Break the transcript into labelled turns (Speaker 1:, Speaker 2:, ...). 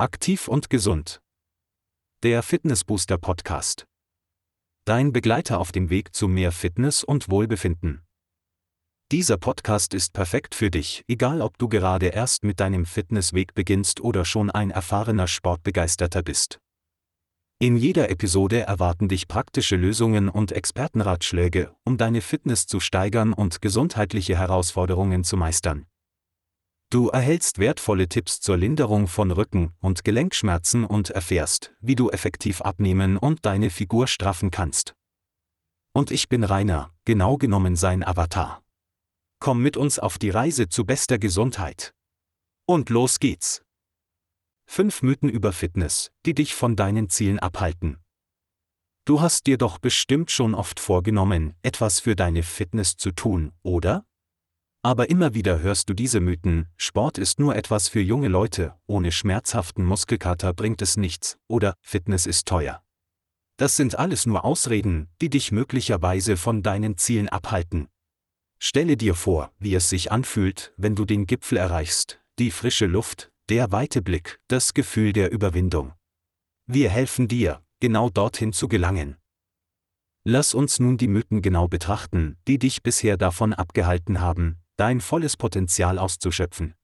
Speaker 1: Aktiv und gesund. Der Fitnessbooster Podcast. Dein Begleiter auf dem Weg zu mehr Fitness und Wohlbefinden. Dieser Podcast ist perfekt für dich, egal ob du gerade erst mit deinem Fitnessweg beginnst oder schon ein erfahrener Sportbegeisterter bist. In jeder Episode erwarten dich praktische Lösungen und Expertenratschläge, um deine Fitness zu steigern und gesundheitliche Herausforderungen zu meistern. Du erhältst wertvolle Tipps zur Linderung von Rücken- und Gelenkschmerzen und erfährst, wie du effektiv abnehmen und deine Figur straffen kannst. Und ich bin Rainer, genau genommen sein Avatar. Komm mit uns auf die Reise zu bester Gesundheit. Und los geht's. Fünf Mythen über Fitness, die dich von deinen Zielen abhalten. Du hast dir doch bestimmt schon oft vorgenommen, etwas für deine Fitness zu tun, oder? Aber immer wieder hörst du diese Mythen, Sport ist nur etwas für junge Leute, ohne schmerzhaften Muskelkater bringt es nichts, oder Fitness ist teuer. Das sind alles nur Ausreden, die dich möglicherweise von deinen Zielen abhalten. Stelle dir vor, wie es sich anfühlt, wenn du den Gipfel erreichst, die frische Luft, der weite Blick, das Gefühl der Überwindung. Wir helfen dir, genau dorthin zu gelangen. Lass uns nun die Mythen genau betrachten, die dich bisher davon abgehalten haben, dein volles Potenzial auszuschöpfen.